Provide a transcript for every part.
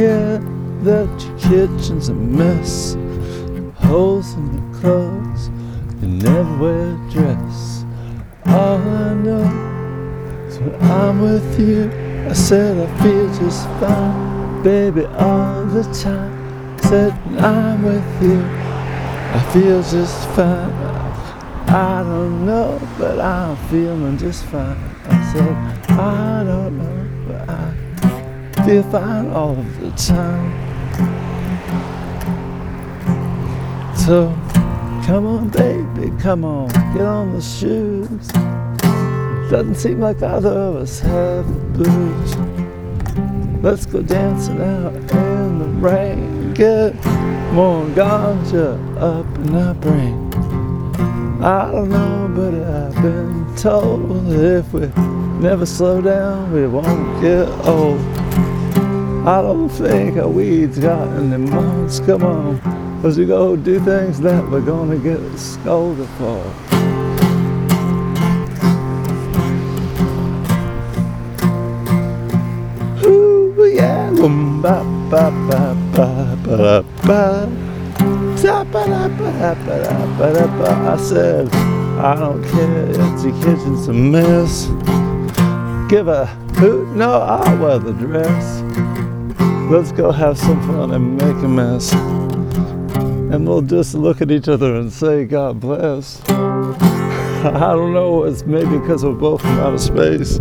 care that your kitchen's a mess. Holes in your clothes, you never wear a dress. All I know is when I'm with you, I said I feel just fine, baby, all the time. Said when I'm with you, I feel just fine. I don't know, but I'm feeling just fine. I said, I don't know, but I feel fine all the time. So, come on, baby, come on, get on the shoes. Doesn't seem like either of us have the blues. Let's go dancing out in the rain. Get more ganja up in our brain. I don't know, but I've been told that if we never slow down, we won't get old. I don't think our weeds got any months. Come on, as we go do things that we're gonna get scolded for. Ooh, yeah, boom, ba, ba, ba, ba, ba, ba. I said, I don't care if your kitchen's a mess. Give a hoot, no, I'll wear the dress. Let's go have some fun and make a mess. And we'll just look at each other and say, God bless. I don't know, it's maybe because we're both from outer space.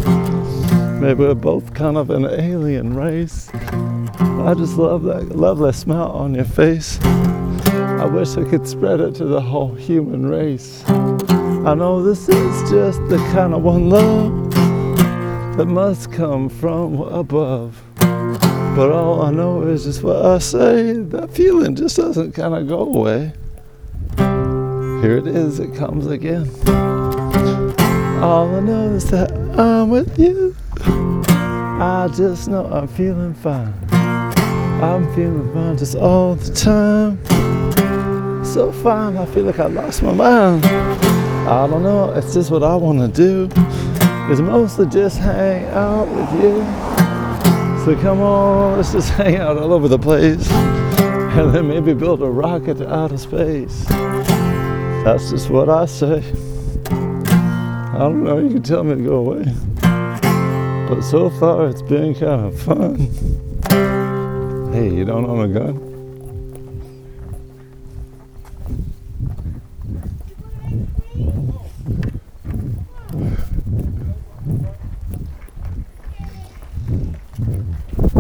Maybe we're both kind of an alien race. I just love that lovely smile on your face. I wish I could spread it to the whole human race. I know this is just the kind of one love that must come from above. But all I know is just what I say, that feeling just doesn't kind of go away. Here it is, it comes again. All I know is that I'm with you. I just know I'm feeling fine. I'm feeling fine just all the time so fine, I feel like I lost my mind. I don't know, it's just what I want to do. Is mostly just hang out with you. So come on, let's just hang out all over the place. And then maybe build a rocket to outer space. That's just what I say. I don't know, you can tell me to go away. But so far it's been kind of fun. Hey, you don't own a gun? Mm-hmm.